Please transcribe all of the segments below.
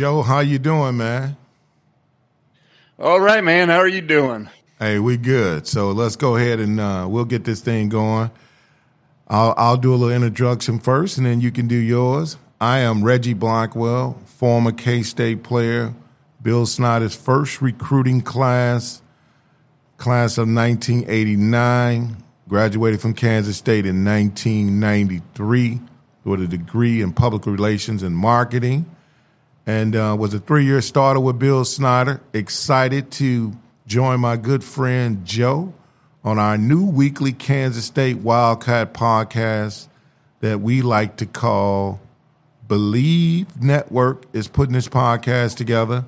Joe, how you doing, man? All right, man. How are you doing? Hey, we good. So let's go ahead and uh, we'll get this thing going. I'll, I'll do a little introduction first, and then you can do yours. I am Reggie Blackwell, former K State player, Bill Snyder's first recruiting class, class of 1989. Graduated from Kansas State in 1993 with a degree in public relations and marketing and uh, was a three year starter with Bill Snyder. Excited to join my good friend Joe on our new weekly Kansas State Wildcat podcast that we like to call Bleav Network is putting this podcast together.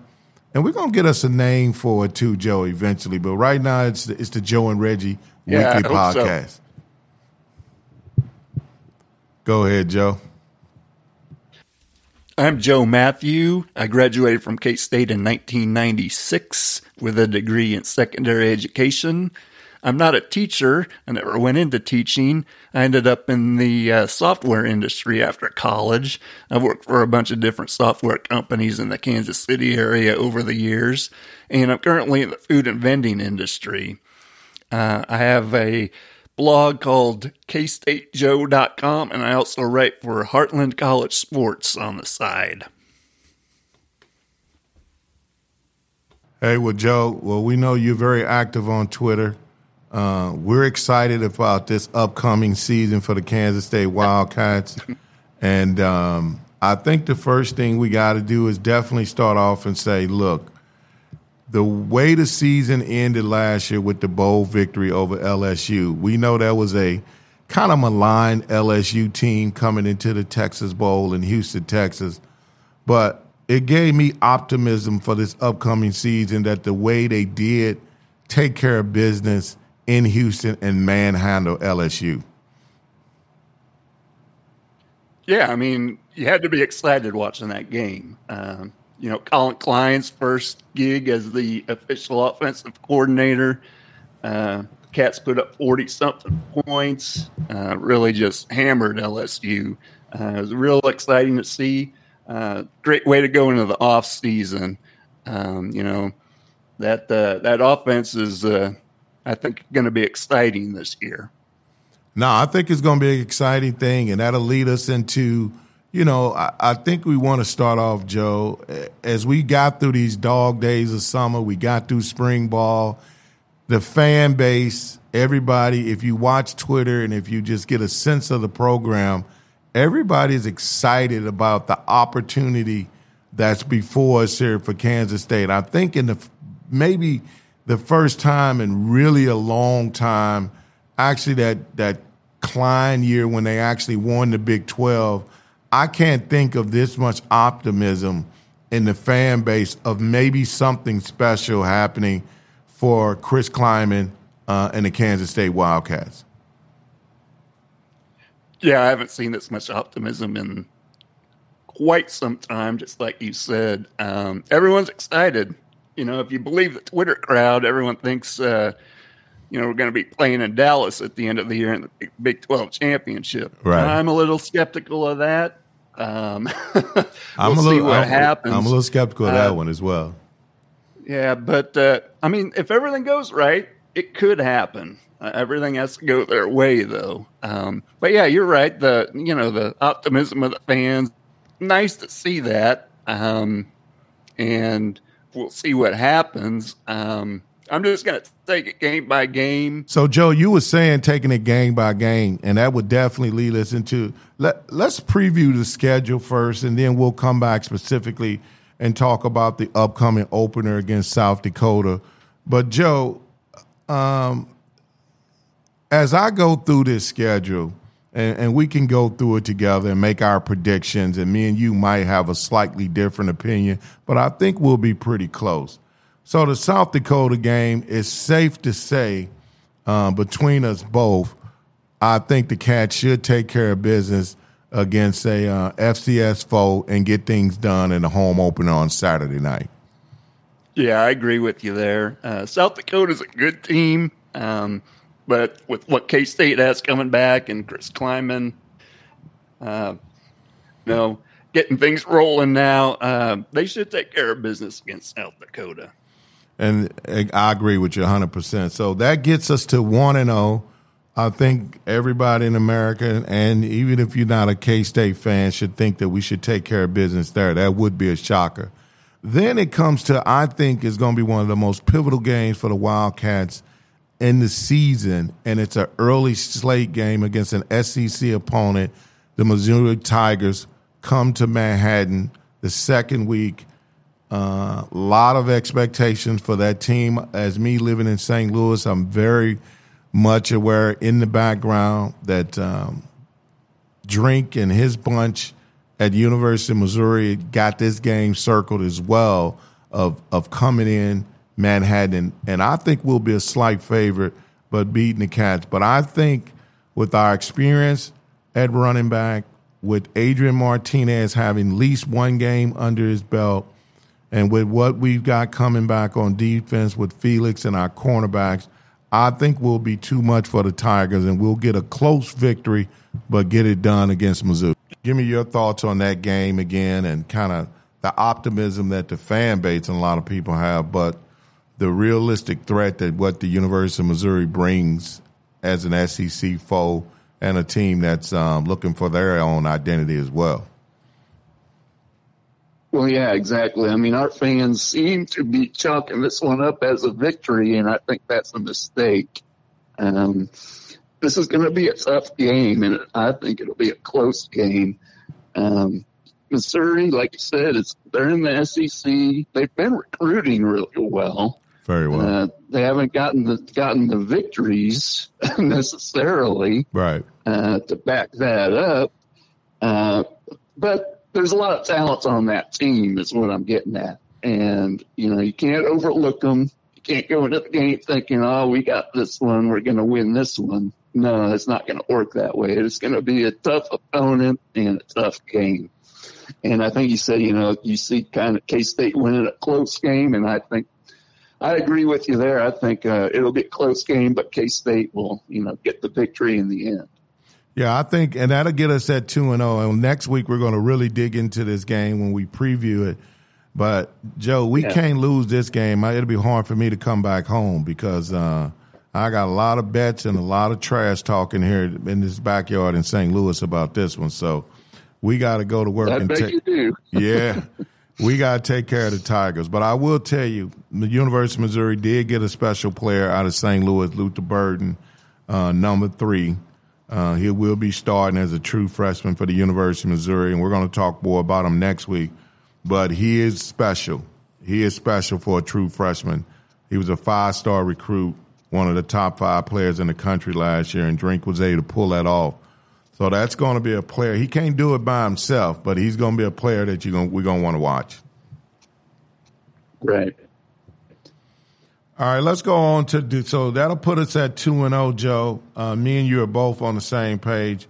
And we're gonna get us a name for it too, Joe, eventually. But right now, it's the, it's the Joe and Reggie Yeah, weekly hope so. podcast. Go ahead, Joe. I'm Joe Mathieu. I graduated from K State in 1996 with a degree in secondary education. I'm not a teacher. I never went into teaching. I ended up in the uh, software industry after college. I've worked for a bunch of different software companies in the Kansas City area over the years, and I'm currently in the food and vending industry. Uh, I have a blog called kstatejoe.com, and I also write for Heartland College Sports on the side. Hey, well, Joe, well, we know you're very active on Twitter. Uh, we're excited about this upcoming season for the Kansas State Wildcats. and um, I think the first thing we got to do is definitely start off and say, look, the way the season ended last year with the bowl victory over LSU, we know that was a kind of maligned LSU team coming into the Texas Bowl in Houston, Texas. But it gave me optimism for this upcoming season that the way they did take care of business in Houston and manhandle LSU. Yeah, I mean, you had to be excited watching that game. Um, you know, Collin Klein's first gig as the official offensive coordinator. Uh, Cats put up 40 something points, uh, really just hammered LSU. Uh, it was real exciting to see. Uh, great way to go into the off season. Um, you know, that, uh, that offense is, uh, I think, going to be exciting this year. No, I think it's going to be an exciting thing, and that'll lead us into, you know, I, I think we want to start off, Joe, as we got through these dog days of summer, we got through spring ball, the fan base, everybody, if you watch Twitter and if you just get a sense of the program, everybody's excited about the opportunity that's before us here for Kansas State. I think in the maybe the first time in really a long time, actually that that Klein year when they actually won the Big 12, I can't think of this much optimism in the fan base of maybe something special happening for Chris Klieman uh, and the Kansas State Wildcats. Yeah, I haven't seen this much optimism in quite some time, just like you said. Um, everyone's excited. You know, if you believe the Twitter crowd, everyone thinks, uh, you know, we're going to be playing in Dallas at the end of the year in the Big 12 championship. Right. I'm a little skeptical of that. Um, we'll I'm a little, what I'm, happens. I'm a little skeptical of that Uh, one as well. Yeah, but uh, I mean, if everything goes right, it could happen. Uh, everything has to go their way, though. Um, but yeah, you're right. The you know the optimism of the fans, nice to see that. Um, and we'll see what happens. Um, I'm just going to take it game by game. So, Joe, you were saying taking it game by game, and that would definitely lead us into let let's preview the schedule first, and then we'll come back specifically and talk about the upcoming opener against South Dakota. But Joe, um, as I go through this schedule, and, and we can go through it together and make our predictions. And me and you might have a slightly different opinion, but I think we'll be pretty close. So the South Dakota game is safe to say uh, between us both. I think the Cats should take care of business against a uh, FCS foe and get things done in the home opener on Saturday night. Yeah, I agree with you there. Uh, South Dakota's a good team. Um, but with what K State has coming back and Chris Klieman, uh, you know, getting things rolling now, uh, they should take care of business against South Dakota. And I agree with you 100%. So that gets us to 1 and 0. I think everybody in America, and even if you're not a K State fan, should think that we should take care of business there. That would be a shocker. Then it comes to, I think, is going to be one of the most pivotal games for the Wildcats in the season, and it's an early slate game against an SEC opponent. The Missouri Tigers come to Manhattan the second week. A uh, lot of expectations for that team. As me living in St. Louis, I'm very much aware in the background that um, Drink and his bunch at University of Missouri got this game circled as well of of coming in Manhattan, and I think we'll be a slight favorite, but beating the Cats. But I think with our experience at running back, with Adrian Martinez having at least one game under his belt, and with what we've got coming back on defense with Felix and our cornerbacks, I think we'll be too much for the Tigers, and we'll get a close victory, but get it done against Mizzou. Give me your thoughts on that game again, and kind of the optimism that the fan base and a lot of people have, but – the realistic threat that what the University of Missouri brings as an SEC foe and a team that's um, looking for their own identity as well. Well, yeah, exactly. I mean, our fans seem to be chalking this one up as a victory, and I think that's a mistake. Um, this is going to be a tough game, and I think it'll be a close game. Um, Missouri, like you said, it's they're in the SEC. They've been recruiting really well. Very well. Uh, they haven't gotten the gotten the victories necessarily, right? Uh, to back that up, uh, but there's a lot of talent on that team. Is what I'm getting at, and you know you can't overlook them. You can't go into the game thinking, "Oh, we got this one. We're going to win this one." No, it's not going to work that way. It's going to be a tough opponent and a tough game. And I think you said, you know, you see kind of K State winning a close game, and I think I agree with you there. I think uh, it'll be a close game, but K State will, you know, get the victory in the end. Yeah, I think, and that'll get us at two and zero. Oh. And next week we're going to really dig into this game when we preview it. But Joe, we yeah. can't lose this game. It'll be hard for me to come back home because uh, I got a lot of bets and a lot of trash talking here in this backyard in St. Louis about this one. So we got to go to work I and take. Yeah. we got to take care of the Tigers. But I will tell you, the University of Missouri did get a special player out of St. Louis, Luther Burden, uh, number three. Uh, he will be starting as a true freshman for the University of Missouri, and we're going to talk more about him next week. But he is special. He is special for a true freshman. He was a five star recruit, one of the top five players in the country last year, and Drink was able to pull that off. So that's going to be a player. He can't do it by himself, but he's going to be a player that you're going we're going to want to watch. Right. All right, let's go on to do, so that'll put us at two and zero, oh, Joe. Uh, me and you are both on the same page.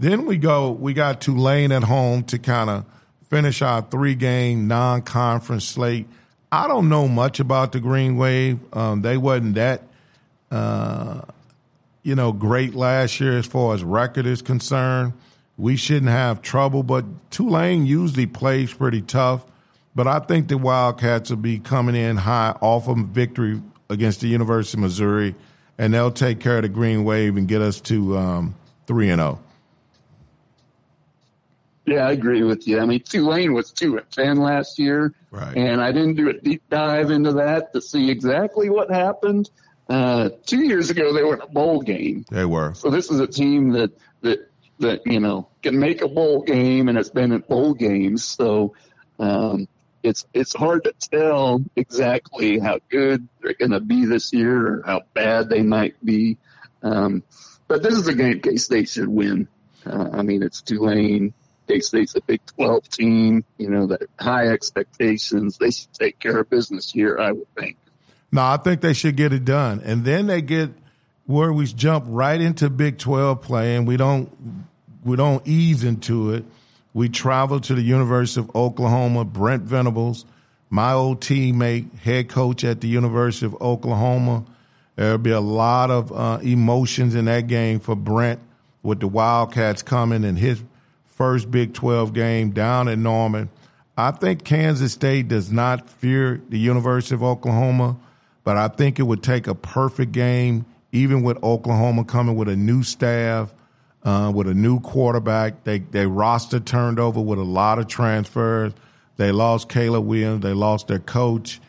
Then we go. We got Tulane at home to kind of finish our three game non conference slate. I don't know much about the Green Wave. Um, they wasn't that uh, you know, great last year as far as record is concerned. We shouldn't have trouble, but Tulane usually plays pretty tough. But I think the Wildcats will be coming in high off of victory against the University of Missouri, and they'll take care of the Green Wave and get us to um, three and zero. Oh. Yeah, I agree with you. I mean, Tulane was two and ten last year, right. and I didn't do a deep dive into that to see exactly what happened. Uh, two years ago, they were in a bowl game. They were. So this is a team that that that you know can make a bowl game, and it's been in bowl games. So um, it's it's hard to tell exactly how good they're going to be this year or how bad they might be. Um, but this is a game K State should win. Uh, I mean, it's Tulane. K State's a Big 12 team. You know, that high expectations. They should take care of business here, I would think. No, I think they should get it done. And then they get where we jump right into Big 12 play and we don't we don't ease into it. We travel to the University of Oklahoma, Brent Venables, my old teammate, head coach at the University of Oklahoma. There'll be a lot of uh, emotions in that game for Brent with the Wildcats coming in his first Big 12 game down in Norman. I think Kansas State does not fear the University of Oklahoma, but I think it would take a perfect game, even with Oklahoma coming with a new staff, uh, with a new quarterback. They they roster turned over with a lot of transfers. They lost Caleb Williams. They lost their coach.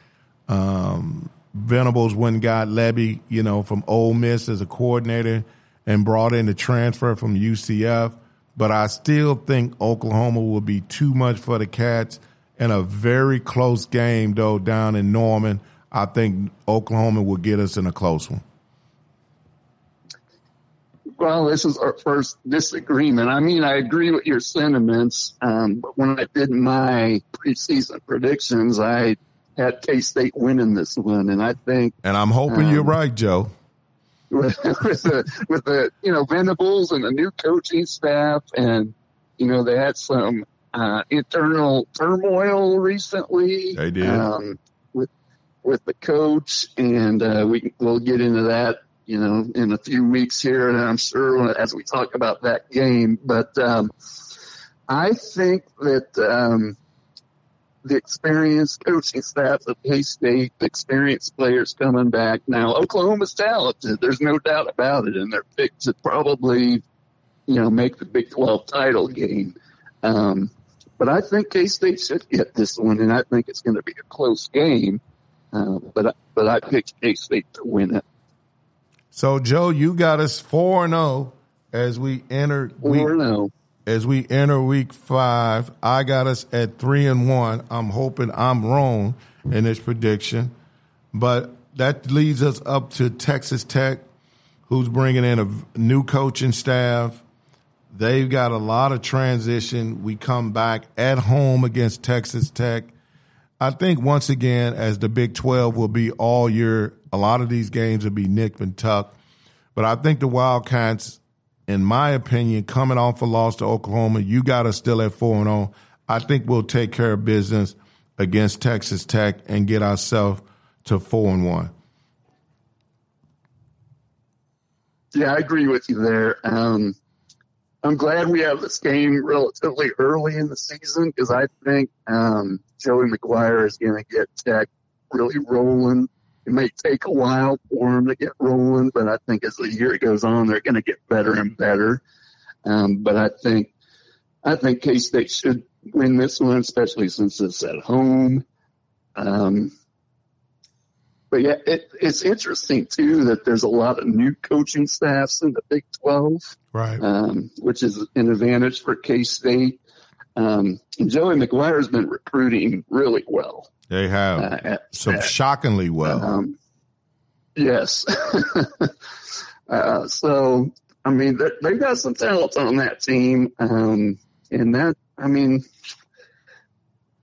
Um, Venables went and got Lebby, you know, from Ole Miss as a coordinator and brought in the transfer from UCF. But I still think Oklahoma will be too much for the Cats in a very close game, though, down in Norman. I think Oklahoma will get us in a close one. Well, this is our first disagreement. I mean, I agree with your sentiments, um, but when I did my preseason predictions, I had K State winning this one, and I think. And I'm hoping um, you're right, Joe. With, with the with the you know Venables and the new coaching staff, and you know they had some uh, internal turmoil recently. They did um, with with the coach, and uh, we we'll get into that you know in a few weeks here, and I'm sure as we talk about that game. But um, I think that um, the experienced coaching staff of K State, the experienced players coming back. Now, Oklahoma's talented. There's no doubt about it. And they're picked to probably, you know, make the Big 12 title game. Um, but I think K State should get this one, and I think it's going to be a close game. Uh, but but I picked K State to win it. So, Joe, you got us four and zero oh as we enter. Four and zero. Oh as we enter week five. I got us at three and one. I'm hoping I'm wrong in this prediction, but that leads us up to Texas Tech, who's bringing in a new coaching staff. They've got a lot of transition. We come back at home against Texas Tech. I think once again, as the Big 12 will be all year, a lot of these games will be nick and tuck. But I think the Wildcats in my opinion, coming off a loss to Oklahoma, you got us still at 4 0. I think we'll take care of business against Texas Tech and get ourselves to 4 and 1. Yeah, I agree with you there. Um, I'm glad we have this game relatively early in the season because I think um, Joey McGuire is going to get Tech really rolling it may take a while for them to get rolling, but I think as the year goes on, they're going to get better and better. Um, but I think, I think K State should win this one, especially since it's at home. Um, but yeah, it, it's interesting too that there's a lot of new coaching staffs in the Big 12, right? Um, which is an advantage for K State. Um, Joey McGuire has been recruiting really well. They have uh, at, so at, shockingly well. Um, yes. uh, so I mean, they got some talent on that team, um, and that I mean,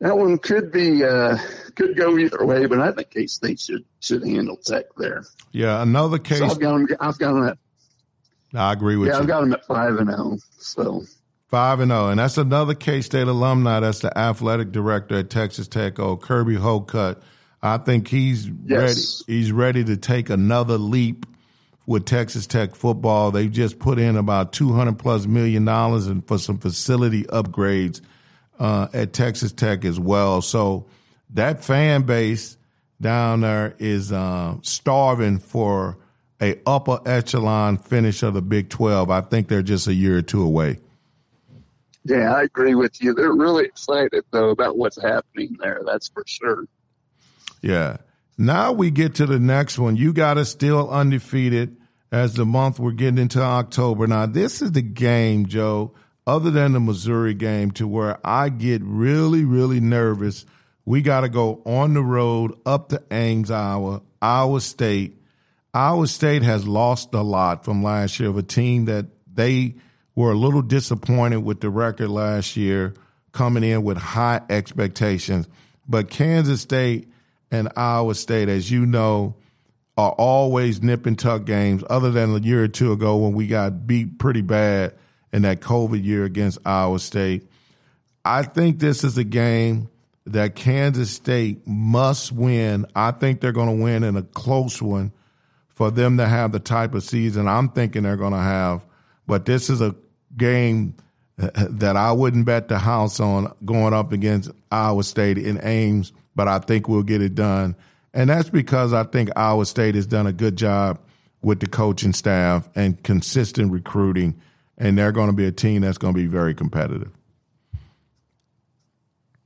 that one could be uh, could go either way, but I think K State should should handle Tech there. Yeah, another case. So I've got them. I've got them at. I agree with yeah, you. Yeah, I've got them at five and zero. Oh, so Five and zero, oh. and that's another K State alumni. That's the athletic director at Texas Tech, oh Kirby Hocutt. I think he's yes. ready. He's ready to take another leap with Texas Tech football. They've just put in about two hundred plus million dollars and for some facility upgrades uh, at Texas Tech as well. So that fan base down there is uh, starving for a upper echelon finish of the Big Twelve. I think they're just a year or two away. Yeah, I agree with you. They're really excited though about what's happening there. That's for sure. Yeah. Now we get to the next one. You got us still undefeated as the month we're getting into October. Now this is the game, Joe, other than the Missouri game, to where I get really, really nervous. We got to go on the road up to Ames, Iowa, Iowa State. Iowa State has lost a lot from last year of a team that they were a little disappointed with the record last year, coming in with high expectations. But Kansas State and Iowa State, as you know, are always nip and tuck games, other than a year or two ago when we got beat pretty bad in that COVID year against Iowa State. I think this is a game that Kansas State must win. I think they're going to win in a close one for them to have the type of season I'm thinking they're going to have. But this is a game that I wouldn't bet the house on going up against Iowa State in Ames, but I think we'll get it done. And that's because I think Iowa State has done a good job with the coaching staff and consistent recruiting, and they're going to be a team that's going to be very competitive.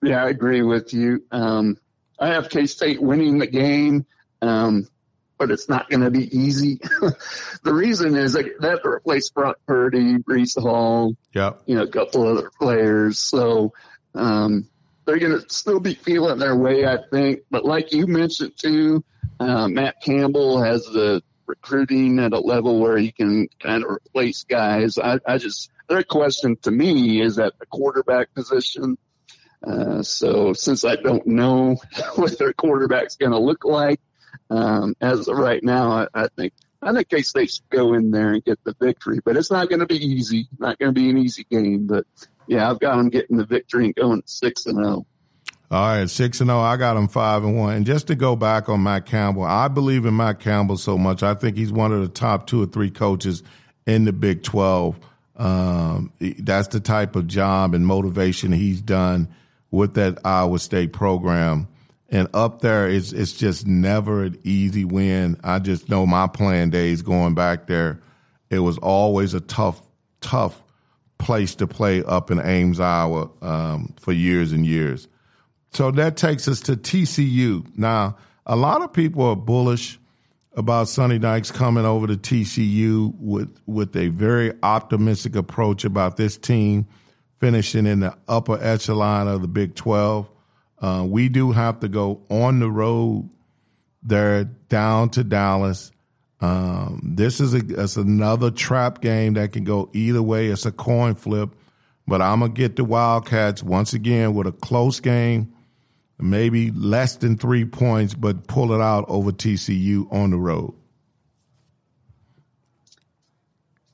Yeah, I agree with you. Um, I have K State winning the game, um, but it's not going to be easy. the reason is that that replaced Brock Purdy, Breece Hall, yep. you know, a couple other players. So um, they're going to still be feeling their way, I think. But like you mentioned too, uh, Matt Campbell has the recruiting at a level where he can kind of replace guys. I, I just their question to me is at the quarterback position. Uh, so since I don't know what their quarterback's going to look like, um, as of right now, I, I think I think K State go in there and get the victory, but it's not going to be easy. Not going to be an easy game, but yeah, I've got them getting the victory and going six and zero. Oh. All right, six and zero. Oh, I got them five and one. And just to go back on Matt Campbell, I believe in Matt Campbell so much. I think he's one of the top two or three coaches in the Big Twelve. Um, that's the type of job and motivation he's done with that Iowa State program. And up there, it's it's just never an easy win. I just know my playing days going back there, it was always a tough, tough place to play up in Ames, Iowa, um, for years and years. So that takes us to TCU. Now, a lot of people are bullish about Sonny Dykes coming over to TCU with with a very optimistic approach about this team finishing in the upper echelon of the Big 12. Uh, we do have to go on the road there down to Dallas. Um, this is a it's another trap game that can go either way. It's a coin flip, but I'm gonna get the Wildcats once again with a close game, maybe less than three points, but pull it out over TCU on the road.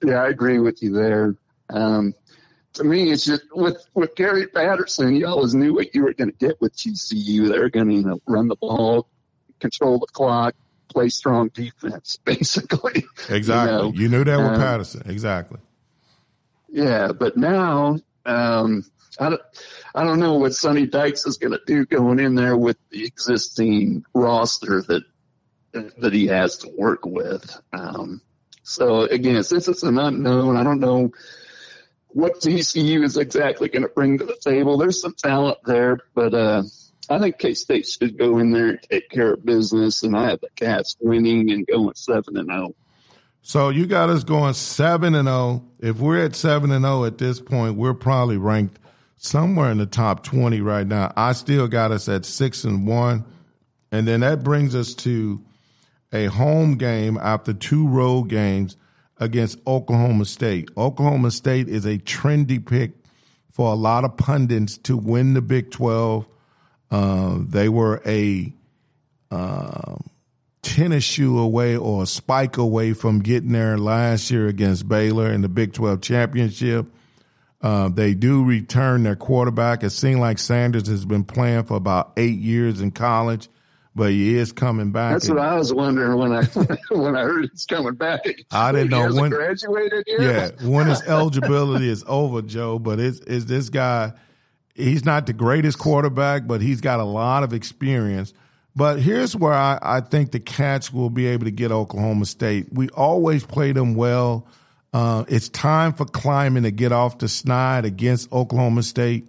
Yeah, I agree with you there. Um, to me, it's just with with Gary Patterson, you always knew what you were going to get with TCU. They're going to you know, run the ball, control the clock, play strong defense, basically. Exactly. You, know? you knew that with um, Patterson. Exactly. Yeah, but now um, I don't, I don't know what Sonny Dykes is going to do going in there with the existing roster that that he has to work with. Um, so again, since it's an unknown, I don't know what TCU is exactly going to bring to the table. There's some talent there, but uh, I think K State should go in there and take care of business. And I have the Cats winning and going seven and zero. Oh. So you got us going seven and zero. Oh. If we're at seven and zero at this point, we're probably ranked somewhere in the top twenty right now. I still got us at six and one, and then that brings us to a home game after two road games against Oklahoma State. Oklahoma State is a trendy pick for a lot of pundits to win the Big 12. Uh, they were a uh, tennis shoe away or a spike away from getting there last year against Baylor in the Big 12 championship. Uh, they do return their quarterback. It seems like Sanders has been playing for about eight years in college but he is coming back. That's what I was wondering when I when I heard he's coming back. I didn't know when he graduated. Yet? Yeah, when his eligibility is over, Joe. But is is this guy? He's not the greatest quarterback, but he's got a lot of experience. But here's where I, I think the Cats will be able to get Oklahoma State. We always play them well. Uh, it's time for Klieman to get off the snide against Oklahoma State.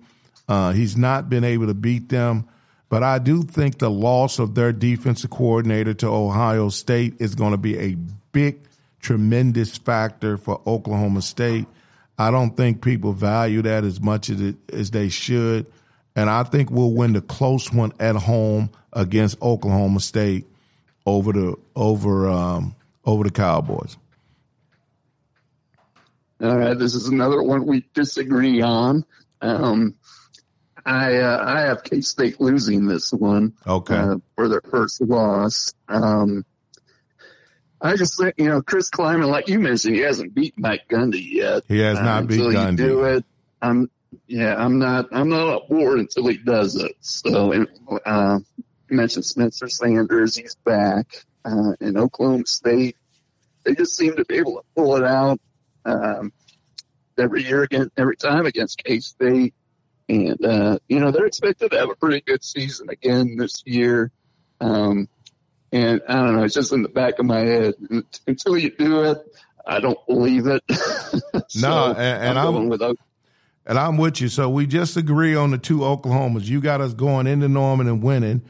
Uh, he's not been able to beat them. But I do think the loss of their defensive coordinator to Ohio State is going to be a big, tremendous factor for Oklahoma State. I don't think people value that as much as, it, as they should. And I think we'll win the close one at home against Oklahoma State over the over um, over the Cowboys. All right, this is another one we disagree on. Um, I uh, I have K State losing this one. Okay. Uh, for their first loss. Um, I just think you know Chris Klieman, like you mentioned, he hasn't beat Mike Gundy yet. He has not uh, beat until Gundy. Do it. I'm yeah. I'm not. I'm not on board until he does it. So and, uh, you mentioned Spencer Sanders. He's back uh, in Oklahoma State. They just seem to be able to pull it out um, every year again, every time against K State. And, uh, you know, they're expected to have a pretty good season again this year. Um, and I don't know, it's just in the back of my head. Until you do it, I don't believe it. No, and- and I'm- going with And I'm with you. So we just agree on the two Oklahomas. You got us going into Norman and winning,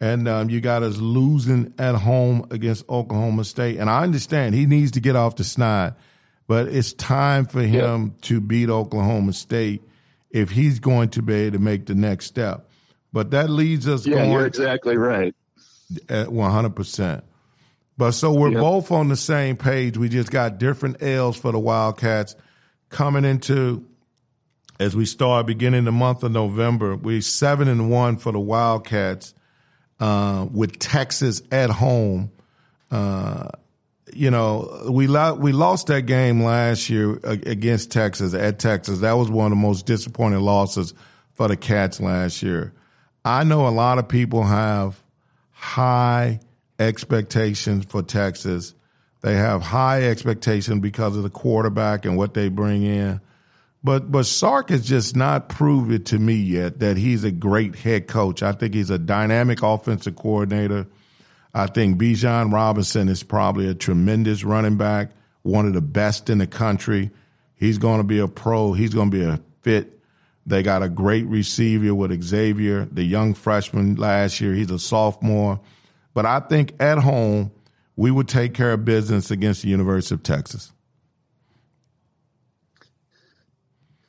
and um, you got us losing at home against Oklahoma State. And I understand he needs to get off the snide, but it's time for him to beat Oklahoma State if he's going to be able to make the next step. But that leads us yeah, you're exactly right. at 100%. But so we're Yep. both on the same page. We just got different L's for the Wildcats coming into as we start beginning the month of November. We're seven and one for the Wildcats uh, with Texas at home. Uh, you know, we we lost that game last year against Texas at Texas. That was one of the most disappointing losses for the Cats last year. I know a lot of people have high expectations for Texas. They have high expectations because of the quarterback and what they bring in. But but Sark has just not proved it to me yet that he's a great head coach. I think he's a dynamic offensive coordinator. I think Bijan Robinson is probably a tremendous running back, one of the best in the country. He's going to be a pro. He's going to be a fit. They got a great receiver with Xavier, the young freshman last year. He's a sophomore. But I think at home, we would take care of business against the University of Texas.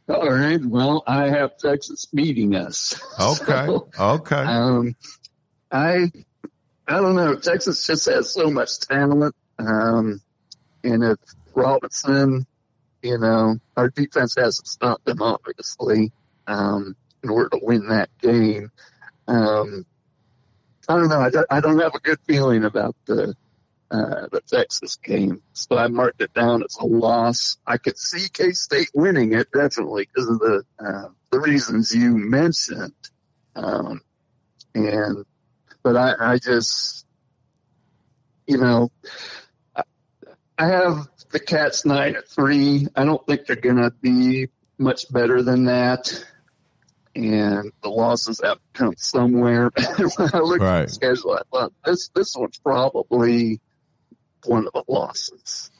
All right. Well, I have Texas beating us. Okay. So, Okay. Um, I, I don't know. Texas just has so much talent. Um, and if Robinson, you know, our defense hasn't stopped them obviously, um, in order to win that game. Um, I don't know. I don't, I don't have a good feeling about the, uh, the Texas game. So I marked it down as a loss. I could see K State winning it definitely because of the, uh, the reasons you mentioned. Um, and, but I, I just, you know, I, have the Cats nine at three. I don't think they're going to be much better than that. And the losses have to come somewhere. when I looked at the schedule, I thought this, this one's probably one of the losses.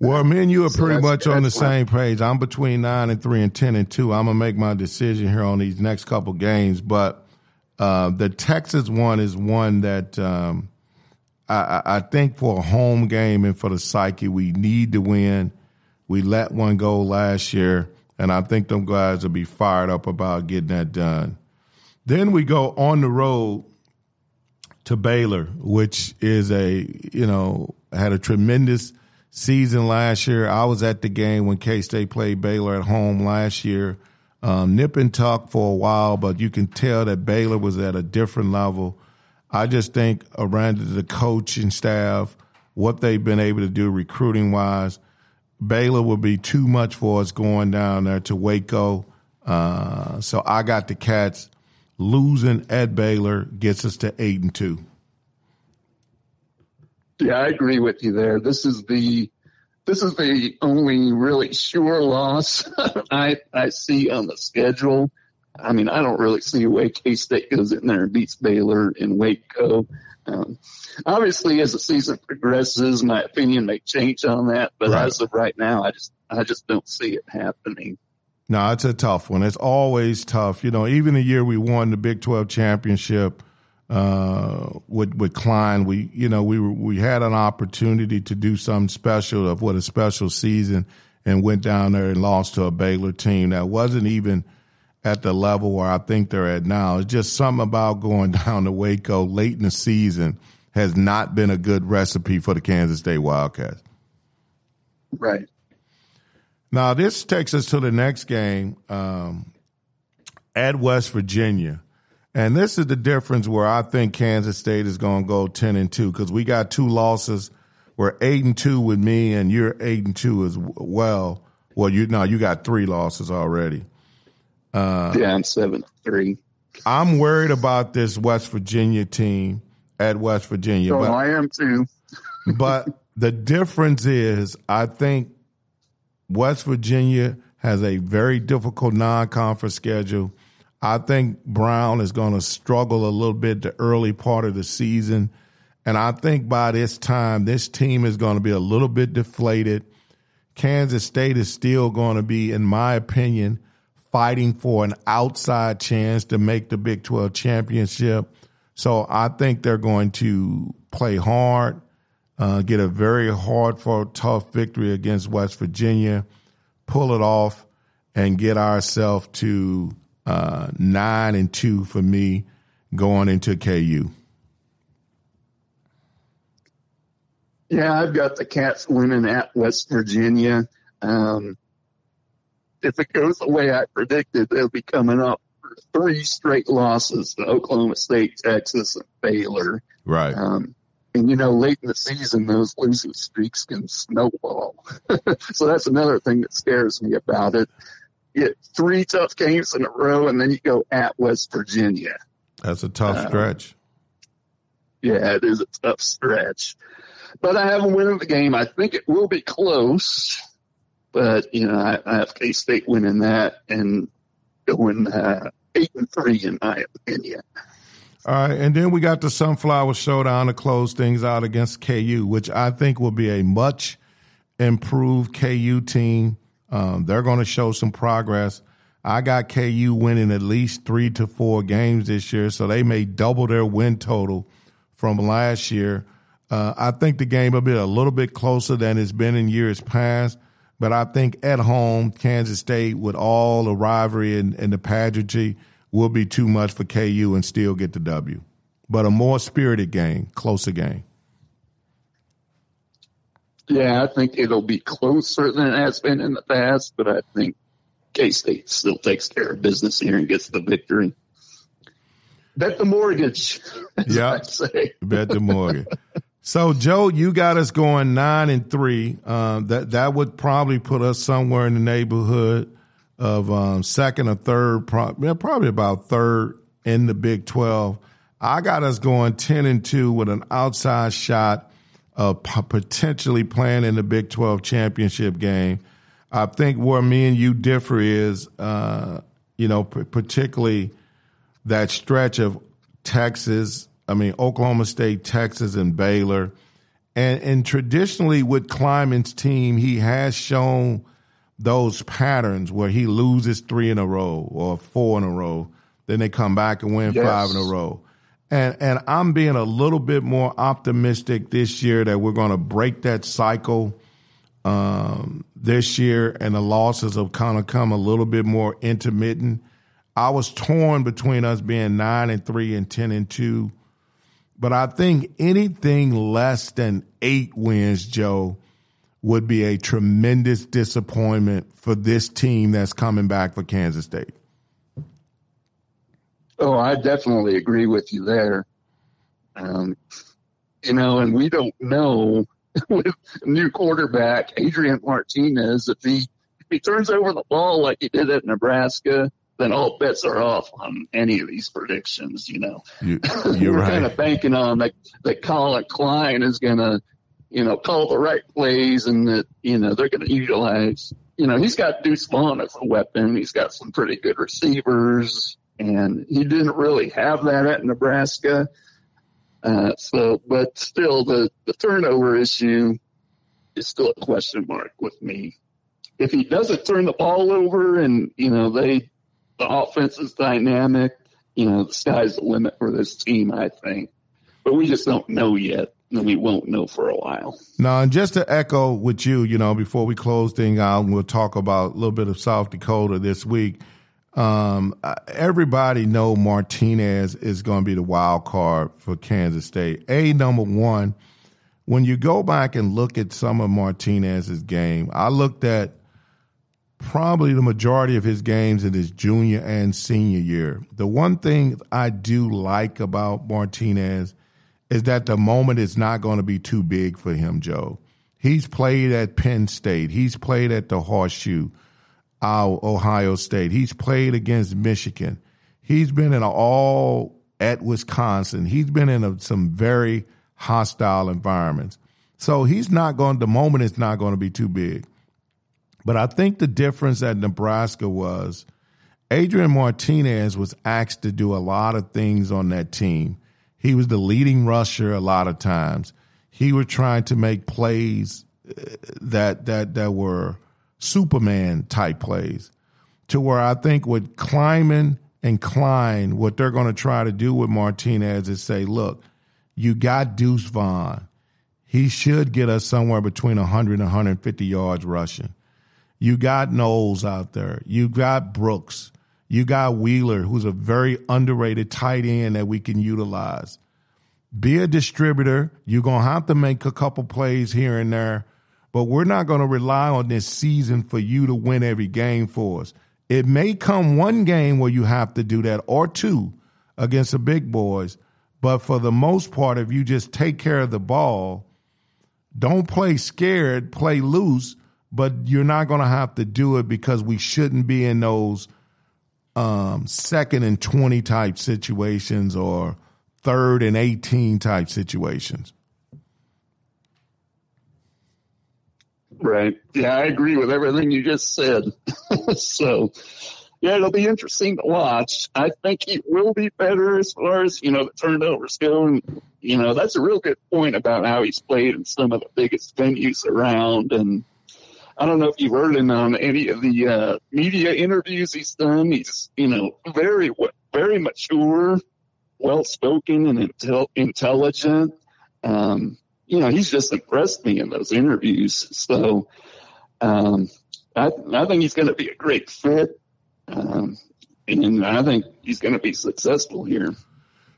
Well, me and you are So pretty much on the same page. I'm between nine and three and ten and two. I'm gonna make my decision here on these next couple games, but uh, the Texas one is one that um, I, I think for a home game and for the psyche, we need to win. We let one go last year, and I think them guys will be fired up about getting that done. Then we go on the road to Baylor, which is a you know had a tremendous season last year. I was at the game when K State played Baylor at home last year. Um, nip and tuck for a while, but you can tell that Baylor was at a different level. I just think around the coaching staff, what they've been able to do recruiting wise, Baylor would be too much for us going down there to Waco. Uh, so I got the Cats losing at Baylor gets us to eight and two. Yeah, I agree with you there. This is the this is the only really sure loss I I see on the schedule. I mean, I don't really see a way K State goes in there and beats Baylor in Waco. Um, obviously, as the season progresses, my opinion may change on that. But Right. as of right now, I just I just don't see it happening. No, it's a tough one. It's always tough. You know, even the year we won the Big Twelve championship uh, with with Klein, we you know we were, we had an opportunity to do something special of what a special season, and went down there and lost to a Baylor team that wasn't even at the level where I think they're at now. It's just something about going down to Waco late in the season has not been a good recipe for the Kansas State Wildcats. Right. Now, this takes us to the next game um, at West Virginia. And this is the difference where I think Kansas State is going to go 10 and 2 because we got two losses. We're 8 and 2 with me, and you're 8 and 2 as well. Well, you know, you got three losses already. Uh, yeah, I'm 7 3. I'm worried about this West Virginia team at West Virginia. Oh, but, I am too. but the difference is, I think West Virginia has a very difficult non-conference schedule. I think Brown is going to struggle a little bit the early part of the season. And I think by this time, this team is going to be a little bit deflated. Kansas State is still going to be, in my opinion, fighting for an outside chance to make the Big 12 championship. So I think they're going to play hard, uh, get a very hard for tough victory against West Virginia, pull it off, and get ourselves to uh, nine and two for me going into KU. Yeah, I've got the Cats winning at West Virginia. Um, if it goes the way I predicted, they'll be coming up for three straight losses to Oklahoma State, Texas, and Baylor. Right. Um, and you know, late in the season, those losing streaks can snowball. so that's another thing that scares me about it get three tough games in a row, and then you go at West Virginia. That's a tough um, stretch. Yeah, it is a tough stretch. But I have a win in the game. I think it will be close, but you know I, I have K State winning that and going uh, eight and three in my opinion. All right, and then we got the Sunflower Showdown to close things out against KU, which I think will be a much improved KU team. Um, they're going to show some progress. I got KU winning at least three to four games this year, so they may double their win total from last year. Uh, I think the game will be a little bit closer than it's been in years past, but I think at home, Kansas State, with all the rivalry and, and the pageantry, will be too much for KU and still get the W. But a more spirited game, closer game. Yeah, I think it'll be closer than it has been in the past, but I think K State still takes care of business here and gets the victory. Bet the mortgage. Yeah, bet the mortgage. So, Joe, you got us going nine and three. Um, that that would probably put us somewhere in the neighborhood of um, second or third, probably about third in the Big Twelve. I got us going ten and two with an outside shot uh, potentially playing in the Big 12 championship game. I think where me and you differ is, uh, you know, p- particularly that stretch of Texas, I mean, Oklahoma State, Texas, and Baylor. And, and traditionally with Klieman's team, he has shown those patterns where he loses three in a row or four in a row. Then they come back and win yes. five in a row. And and I'm being a little bit more optimistic this year that we're going to break that cycle um, this year, and the losses have kind of come a little bit more intermittent. I was torn between us being nine and three and ten and two, but I think anything less than eight wins, Joe, would be a tremendous disappointment for this team that's coming back for Kansas State. Oh, I definitely agree with you there. Um, you know, and we don't know with new quarterback Adrian Martinez if he if he turns over the ball like he did at Nebraska, then all bets are off on any of these predictions. You know, you, are We're right. kind of banking on that that Collin Klein is going to, you know, call the right plays and that you know they're going to utilize. You know, he's got Deuce Vaughn as a weapon. He's got some pretty good receivers and he didn't really have that at Nebraska. Uh, so, but still, the, the turnover issue is still a question mark with me. If he doesn't turn the ball over and, you know, they, the offense is dynamic, you know, the sky's the limit for this team, I think. But we just don't know yet, and we won't know for a while. Now, and just to echo with you, you know, before we close things out, we'll talk about a little bit of South Dakota this week. Um, everybody know Martinez is going to be the wild card for Kansas State. A number one, when you go back and look at some of Martinez's game, I looked at probably the majority of his games in his junior and senior year. The one thing I do like about Martinez is that the moment is not going to be too big for him, Joe. He's played at Penn State. He's played at the Horseshoe, uh, Ohio State. He's played against Michigan. He's been in all at Wisconsin. He's been in a, some very hostile environments. So he's not going, the moment is not going to be too big. But I think the difference at Nebraska was Adrian Martinez was asked to do a lot of things on that team. He was the leading rusher a lot of times. He was trying to make plays uh, that that that were Superman type plays. To where I think with Klieman and Klein, what they're going to try to do with Martinez is say, look, you got Deuce Vaughn. He should get us somewhere between 100 and 150 yards rushing. You got Knowles out there. You got Brooks. You got Wheeler, who's a very underrated tight end that we can utilize. Be a distributor. You're going to have to make a couple plays here and there, but we're not going to rely on this season for you to win every game for us. It may come one game where you have to do that or two against the big boys, but for the most part, if you just take care of the ball, don't play scared, play loose, but you're not going to have to do it because we shouldn't be in those um, second and 20 type situations or third and 18 type situations. Right. Yeah, I agree with everything you just said. so, yeah, it'll be interesting to watch. I think he will be better as far as, you know, the turnovers go. And, you know, that's a real good point about how he's played in some of the biggest venues around. And, I don't know if you've heard him on any of the uh, media interviews he's done. He's, you know, very, very mature, well spoken, and intel- intelligent. Um, you know, he's just impressed me in those interviews. So, um, I, I think he's going to be a great fit. Um, and I think he's going to be successful here.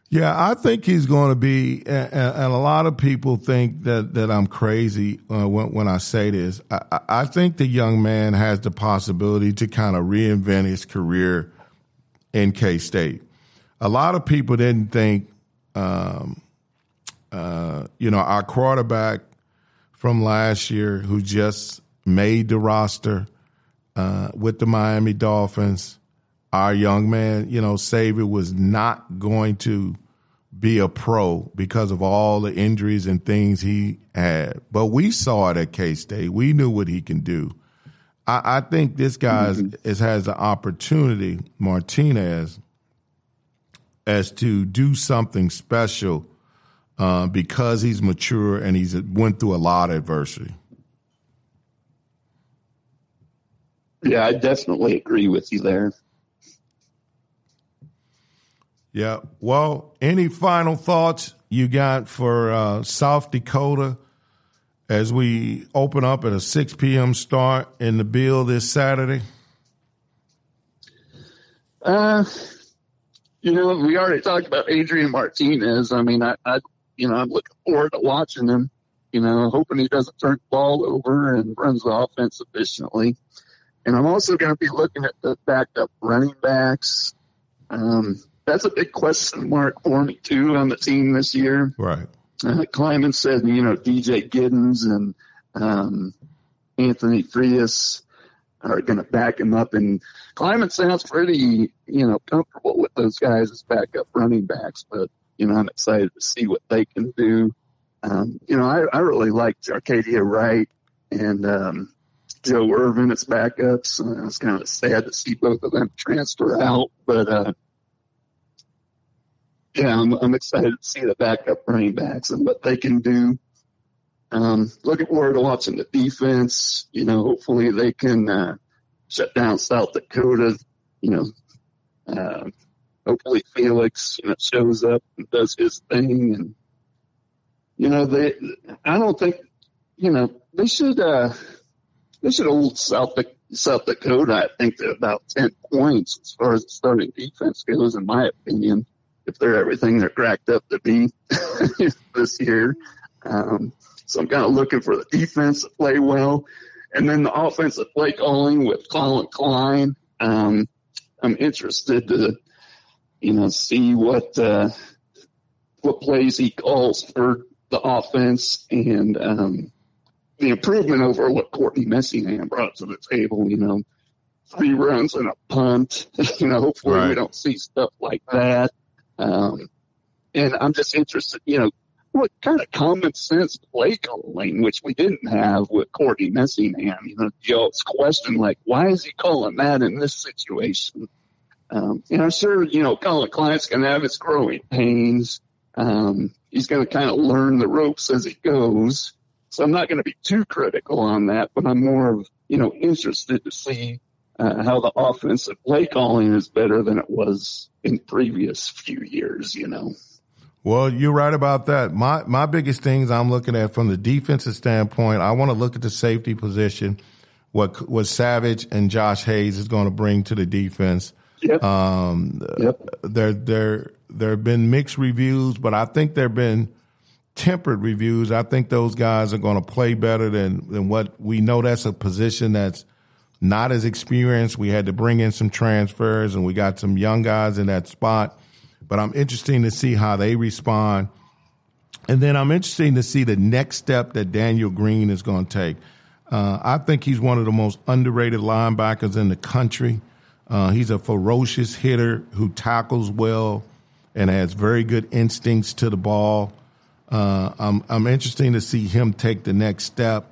Yeah, I think he's going to be, and, a lot of people think that, that I'm crazy uh, when, when I say this. I, I think the young man has the possibility to kind of reinvent his career in K State. A lot of people didn't think, um, uh, you know, our quarterback from last year who just made the roster uh, with the Miami Dolphins our young man, you know, Xavier was not going to be a pro because of all the injuries and things he had. But we saw it at K State. We knew what he can do. I, I think this guy mm-hmm. is, has the opportunity, Martinez, as to do something special uh, because he's mature and he's went through a lot of adversity. Yeah, I definitely agree with you there. Yeah. Well, any final thoughts you got for uh, South Dakota as we open up at a 6 p.m. start in the bill this Saturday? Uh, you know, we already talked about Adrian Martinez. I mean, I, I, you know, I'm looking forward to watching him. You know, hoping he doesn't turn the ball over and runs the offense efficiently. And I'm also going to be looking at the backup running backs. Um, that's a big question mark for me too on the team this year. Right. Uh, Klieman said, you know, DJ Giddens and um, Anthony Frias are going to back him up, and Klieman sounds pretty, you know, comfortable with those guys as backup running backs. But you know, I'm excited to see what they can do. Um, you know, I, I really liked Jacardia Wright and um, Joe Ervin as backups. Uh, it's kind of sad to see both of them transfer out, but uh, yeah, I'm, I'm excited to see the backup running backs and what they can do. Um, looking forward to watching the defense. You know, hopefully they can uh, shut down South Dakota. You know, uh, hopefully Felix you know shows up and does his thing, and you know they. I don't think you know they should. Uh, they should hold South South Dakota. I think they're about ten points as far as the starting defense goes, in my opinion if they're everything they're cracked up to be this year. Um, so I'm kind of looking for the defense to play well. And then the offensive play calling with Collin Klein. Um, I'm interested to, you know, see what, uh, what plays he calls for the offense and, um, the improvement over what Courtney Messingham brought to the table, you know, three runs and a punt. you know, hopefully right. we don't see stuff like that. Um, and I'm just interested, you know, what kind of common sense play calling, which we didn't have with Courtney Messingham. You know, y'all's question like, why is he calling that in this situation? Um, you know, sure, you know, Collin Klein's going to have his growing pains. Um, he's going to kind of learn the ropes as he goes. So I'm not going to be too critical on that, but I'm more of, you know, interested to see uh, how the offensive play calling is better than it was in previous few years, you know. Well, you're right about that. My my biggest things I'm looking at from the defensive standpoint, I want to look at the safety position, what what Savage and Josh Hayes is going to bring to the defense. Yep. Um, yep. There there there have been mixed reviews, but I think there've been tempered reviews. I think those guys are going to play better than than what we know. That's a position that's not as experienced. We had to bring in some transfers, and we got some young guys in that spot but I'm interested to see how they respond. And then I'm interested to see the next step that Daniel Green is going to take. Uh, I think he's one of the most underrated linebackers in the country. Uh, he's a ferocious hitter who tackles well and has very good instincts to the ball. Uh, I'm, I'm interested to see him take the next step.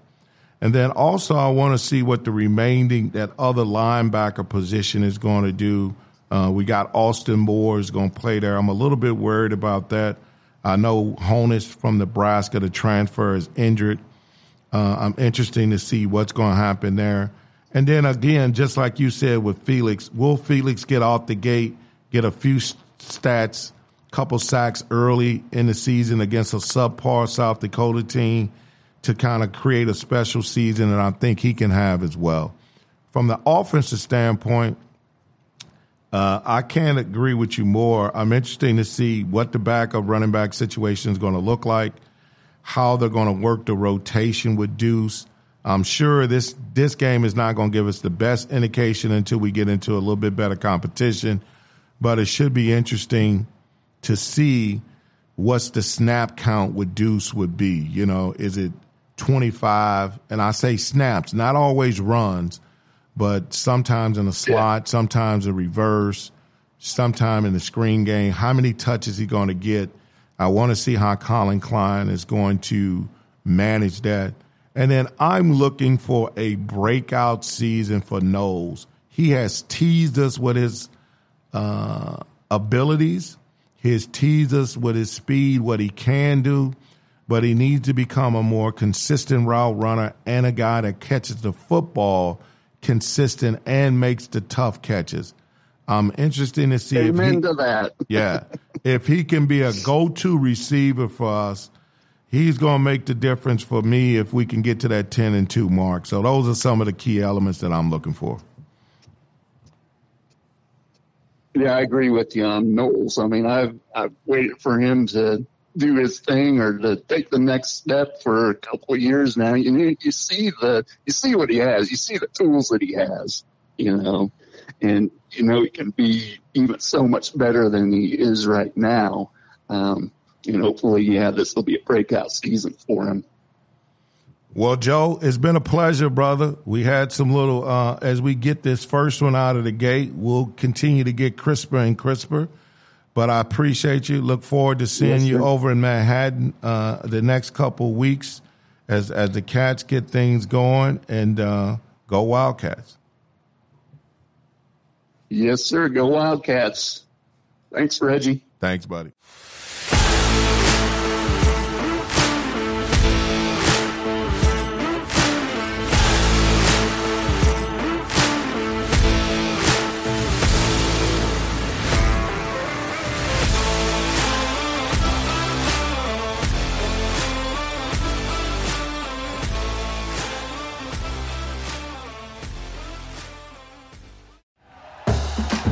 And then also, I want to see what the remaining, that other linebacker position is going to do uh, we got Austin Moore is going to play there. I'm a little bit worried about that. I know Honas from Nebraska, the transfer, is injured. Uh, I'm interested to see what's going to happen there. And then again, just like you said with Felix, will Felix get off the gate, get a few stats, couple sacks early in the season against a subpar South Dakota team to kind of create a special season that I think he can have as well. From the offensive standpoint, uh, I can't agree with you more. I'm interested to see what the backup running back situation is going to look like, how they're going to work the rotation with Deuce. I'm sure this this game is not going to give us the best indication until we get into a little bit better competition, but it should be interesting to see what's the snap count with Deuce would be. You know, is it 25? And I say snaps, not always runs but sometimes in a slot, yeah. sometimes a reverse, sometime in the screen game. How many touches he going to get? I want to see how Collin Klein is going to manage that. And then I'm looking for a breakout season for Knowles. He has teased us with his uh, abilities. He's teased us with his speed, what he can do, but he needs to become a more consistent route runner and a guy that catches the football consistent, and makes the tough catches. I'm interested to see Amen if he, to that. yeah, if he can be a go-to receiver for us, he's going to make the difference for me if we can get to that 10 and 2 mark. So those are some of the key elements that I'm looking for. Yeah, I agree with you on Knowles. I mean, I've I've waited for him to do his thing or to take the next step for a couple of years now. You you see the you see what he has. You see the tools that he has. You know, and you know he can be even so much better than he is right now. Um, and hopefully, yeah, this will be a breakout season for him. Well, Joe, it's been a pleasure, brother. We had some little, uh, as we get this first one out of the gate, we'll continue to get crisper and crisper. But I appreciate you. Look forward to seeing yes, you over in Manhattan uh, the next couple weeks as as the Cats get things going and uh, go Wildcats. Yes, sir. Go Wildcats. Thanks, Reggie. Thanks, buddy. Thank you